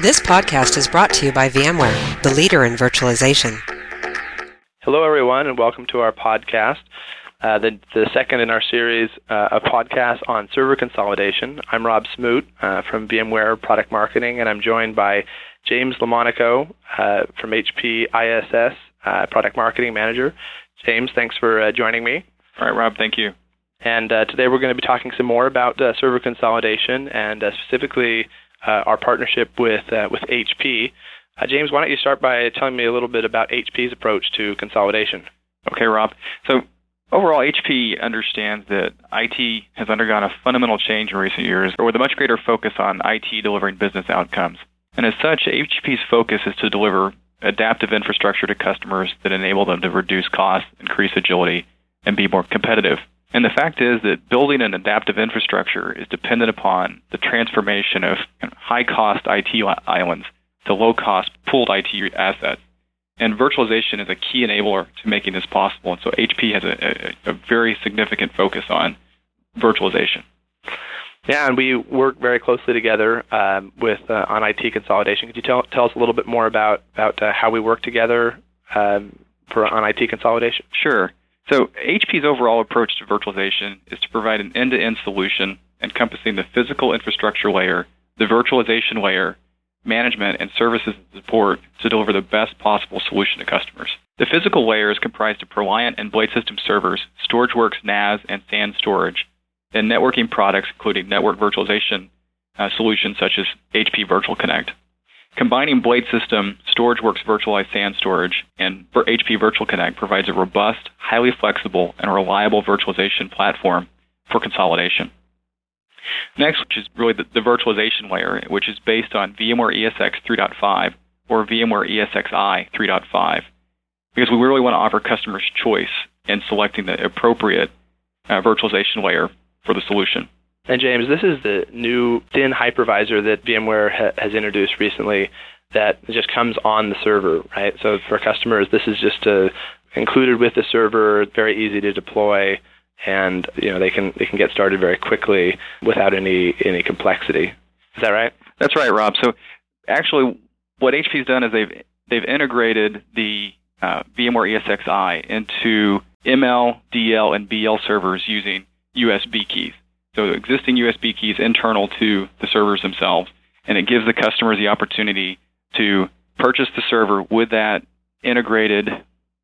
This podcast is brought to you by VMware, the leader in virtualization. Hello, everyone, and welcome to our podcast, uh, the, the second in our series, uh, a podcast on server consolidation. I'm Rob Smoot uh, from VMware Product Marketing, and I'm joined by James Lamonaco uh, from HP ISS, uh, Product Marketing Manager. James, thanks for uh, joining me. All right, Rob, thank you. And today we're going to be talking some more about server consolidation and specifically uh, our partnership with uh, with HP. Uh, James, why don't you start by telling me a little bit about HP's approach to consolidation? Okay, Rob. So overall, HP understands that IT has undergone a fundamental change in recent years, with a much greater focus on IT delivering business outcomes. And as such, HP's focus is to deliver adaptive infrastructure to customers that enable them to reduce costs, increase agility, and be more competitive. And the fact is that building an adaptive infrastructure is dependent upon the transformation of high cost IT islands to low cost pooled IT assets. And virtualization is a key enabler to making this possible. And so HP has a, a, a very significant focus on virtualization. Yeah, and we work very closely together um, with uh, on IT consolidation. Could you tell tell us a little bit more about about uh, how we work together um, for on IT consolidation? Sure. So HP's overall approach to virtualization is to provide an end-to-end solution encompassing the physical infrastructure layer, the virtualization layer, management, and services and support to deliver the best possible solution to customers. The physical layer is comprised of ProLiant and Blade System servers, StorageWorks NAS and SAN storage, and networking products including network virtualization uh, solutions such as HP Virtual Connect. Combining Blade System, StorageWorks Virtualized SAN Storage, and HP Virtual Connect provides a robust, highly flexible, and reliable virtualization platform for consolidation. Next, which is really the, the virtualization layer, which is based on VMware ESX 3.5 or VMware ESXi 3.5, because we really want to offer customers choice in selecting the appropriate uh, virtualization layer for the solution. And James, this is the new thin hypervisor that VMware ha- has introduced recently that just comes on the server, right? So for customers, this is just a, included with the server, very easy to deploy, and you know they can they can get started very quickly without any any complexity. Is that right? That's right, Rob. So actually, what HP's done is they've they've integrated the uh, VMware ESXi into ML, DL, and BL servers using USB keys. So existing USB keys internal to the servers themselves, and it gives the customers the opportunity to purchase the server with that integrated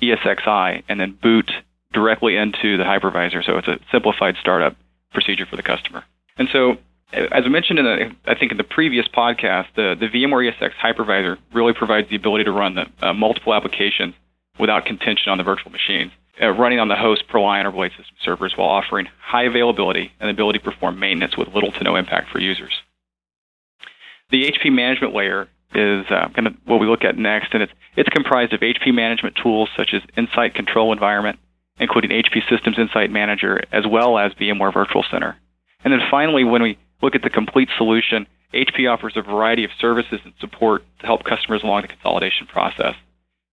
ESXi and then boot directly into the hypervisor. So it's a simplified startup procedure for the customer. And so, as I mentioned in the, I think in the previous podcast, the, the VMware ESX hypervisor really provides the ability to run the, uh, multiple applications without contention on the virtual machines uh, running on the host ProLiant or Blade System servers while offering high availability and the ability to perform maintenance with little to no impact for users. The HP management layer is uh, kind of what we look at next, and it's, it's comprised of HP management tools such as Insight Control Environment, including HP Systems Insight Manager, as well as VMware Virtual Center. And then finally, when we look at the complete solution, HP offers a variety of services and support to help customers along the consolidation process.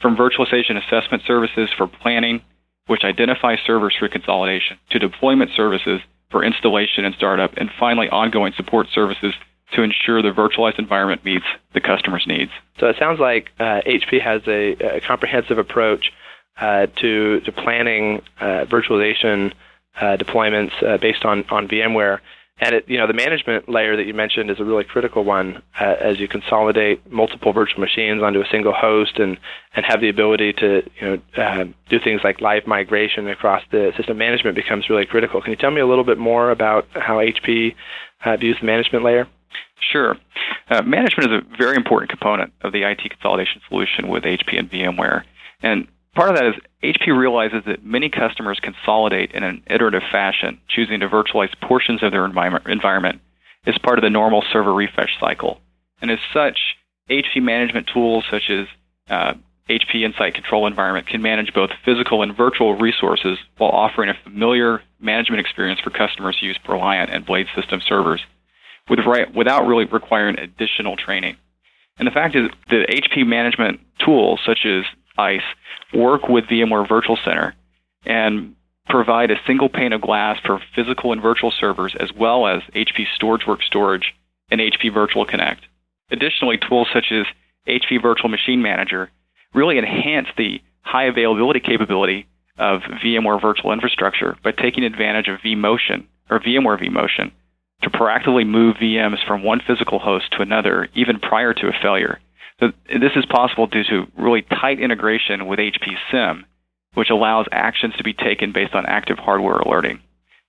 From virtualization assessment services for planning which identifies servers for consolidation, to deployment services for installation and startup, and finally ongoing support services to ensure the virtualized environment meets the customer's needs. So it sounds like uh, HP has a, a comprehensive approach uh, to, to planning uh, virtualization uh, deployments uh, based on, on VMware. And it, you know, the management layer that you mentioned is a really critical one uh, as you consolidate multiple virtual machines onto a single host and, and have the ability to you know uh, do things like live migration across the system. Management becomes really critical. Can you tell me a little bit more about how HP uh, views the management layer? Sure. Uh, management is a very important component of the IT consolidation solution with HP and VMware. And Part of that is HP realizes that many customers consolidate in an iterative fashion, choosing to virtualize portions of their environment as part of the normal server refresh cycle. And as such, HP management tools such as uh, HP Insight Control Environment can manage both physical and virtual resources while offering a familiar management experience for customers who use ProLiant and Blade System servers with right, without really requiring additional training. And the fact is that HP management tools such as ICE work with VMware Virtual Center and provide a single pane of glass for physical and virtual servers as well as HP StorageWorks Storage and HP Virtual Connect. Additionally, tools such as HP Virtual Machine Manager really enhance the high availability capability of VMware virtual infrastructure by taking advantage of vMotion or VMware vMotion to proactively move VMs from one physical host to another even prior to a failure. So this is possible due to really tight integration with HP SIM, which allows actions to be taken based on active hardware alerting.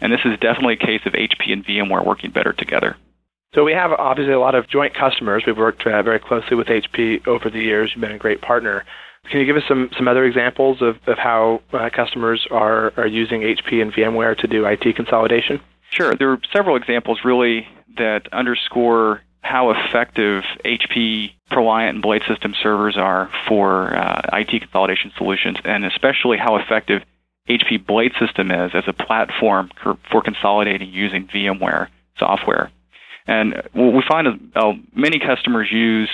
And this is definitely a case of HP and VMware working better together. So we have obviously a lot of joint customers. We've worked uh, very closely with HP over the years. You've been a great partner. Can you give us some, some other examples of, of how uh, customers are, are using HP and VMware to do IT consolidation? Sure. There are several examples really that underscore how effective HP ProLiant and Blade System servers are for uh, IT consolidation solutions, and especially how effective HP Blade System is as a platform for consolidating using VMware software. And what we find is uh, many customers use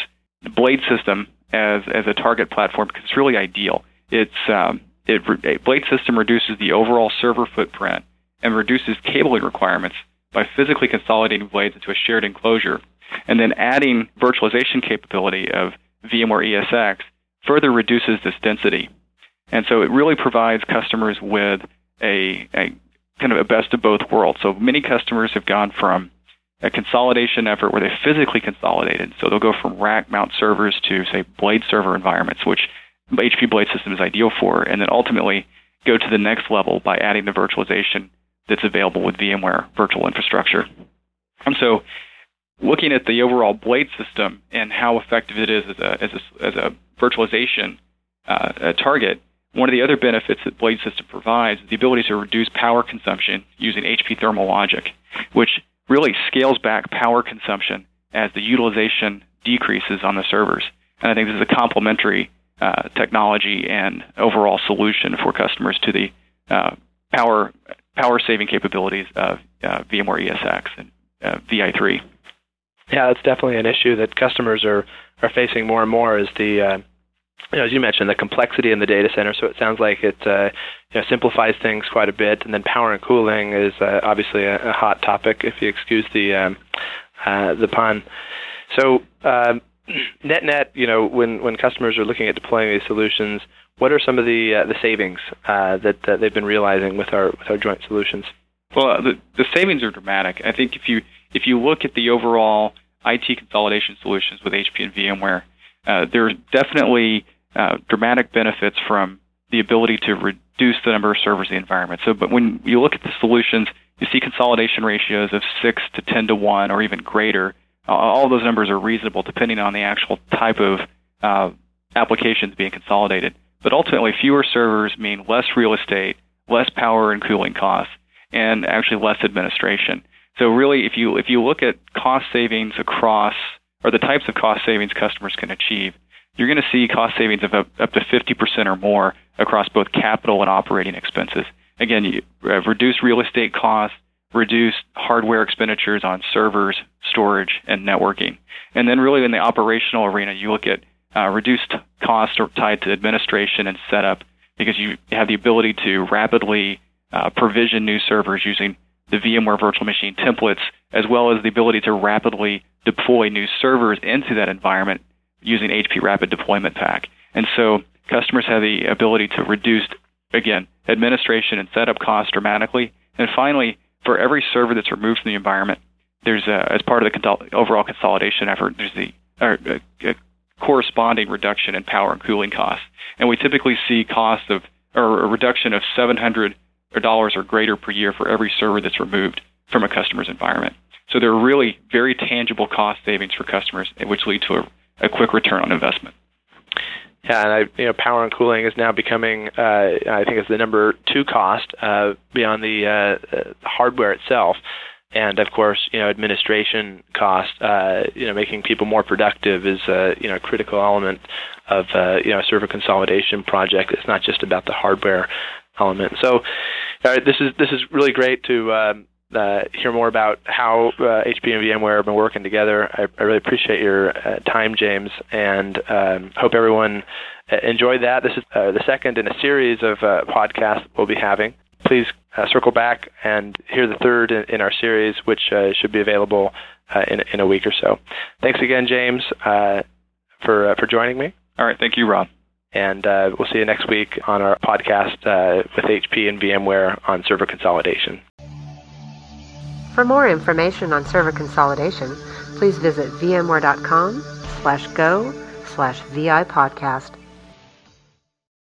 Blade System as, as a target platform because it's really ideal. It's um, it, Blade System reduces the overall server footprint and reduces cabling requirements by physically consolidating blades into a shared enclosure. And then adding virtualization capability of VMware ESX further reduces this density. And so it really provides customers with a, a kind of a best of both worlds. So many customers have gone from a consolidation effort where they physically consolidated. So they'll go from rack mount servers to, say, blade server environments, which HP Blade System is ideal for, and then ultimately go to the next level by adding the virtualization that's available with VMware virtual infrastructure. And so looking at the overall Blade system and how effective it is as a, as a, as a virtualization uh, a target, one of the other benefits that Blade System provides is the ability to reduce power consumption using HP Thermal Logic, which really scales back power consumption as the utilization decreases on the servers. And I think this is a complementary uh, technology and overall solution for customers to the uh, power power saving capabilities of uh, VMware ESX and uh, VI3. Yeah, that's definitely an issue that customers are are facing more and more. Is the uh, you know, as you mentioned, the complexity in the data center. So it sounds like it uh, you know, simplifies things quite a bit. And then power and cooling is uh, obviously a, a, hot topic, if you excuse the um, uh, the pun. So um, net net, you know, when when customers are looking at deploying these solutions, what are some of the uh, the savings uh, that they've been realizing with our with our joint solutions? Well, the, the savings are dramatic. I think if you if you look at the overall IT consolidation solutions with HP and VMware, uh, there's definitely uh, dramatic benefits from the ability to reduce the number of servers in the environment. So, but when you look at the solutions, you see consolidation ratios of six to ten to one, or even greater. All those numbers are reasonable depending on the actual type of uh, applications being consolidated. But ultimately, fewer servers mean less real estate, less power and cooling costs, and actually less administration. So really, if you if you look at cost savings across or the types of cost savings customers can achieve, you're going to see cost savings of up, up to 50% or more across both capital and operating expenses. Again, you have reduced real estate costs, reduced hardware expenditures on servers, storage, and networking. And then really in the operational arena, you look at uh, reduced costs tied to administration and setup because you have the ability to rapidly uh, provision new servers using the VMware virtual machine templates, as well as the ability to rapidly deploy new servers into that environment using HP Rapid Deployment Pack. And so customers have the ability to reduce, again, administration and setup costs dramatically. And finally, for every server that's removed from the environment, there's a, as part of the overall consolidation effort, there's the a, a uh, uh, corresponding reduction in power and cooling costs. And we typically see costs of or a reduction of 700 dollars or greater per year for every server that's removed from a customer's environment. So there are really very tangible cost savings for customers, which lead to a a quick return on investment. Yeah, and I, you know, power and cooling is now becoming, uh, I think, it's the number two cost uh, beyond the uh, uh, hardware itself, and of course, you know, administration cost. Uh, you know, making people more productive is a you know a critical element of uh, you know a server consolidation project. It's not just about the hardware element. So, this is this is really great to um, uh, hear more about how uh, HP and VMware have been working together. I, I really appreciate your uh, time, James, and um, hope everyone uh, enjoyed that. This is uh, the second in a series of uh, podcasts we'll be having. Please circle back and hear the third in, in our series, which should be available uh, in in a week or so. Thanks again, James, uh, for uh, for joining me. All right, thank you, Rob. And uh, we'll see you next week on our podcast uh, with HP and VMware on server consolidation. For more information on server consolidation, please visit vmware.com slash go slash vi podcast